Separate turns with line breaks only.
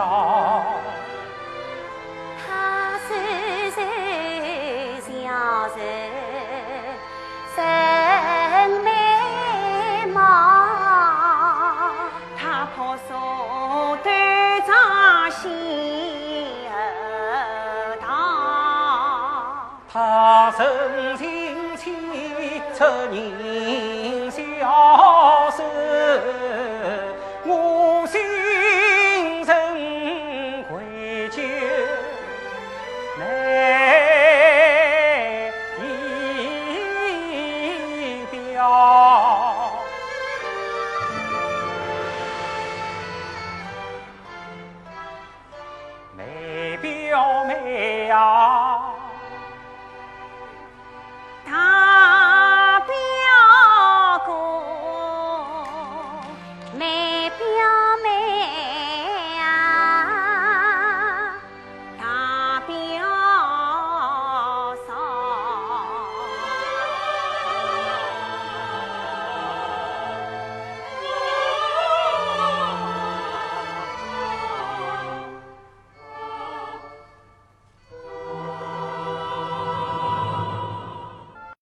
道。
他瘦瘦小人，人美貌，
他朴素端庄心厚道，
他真心气出人消瘦，言表。妹表妹呀，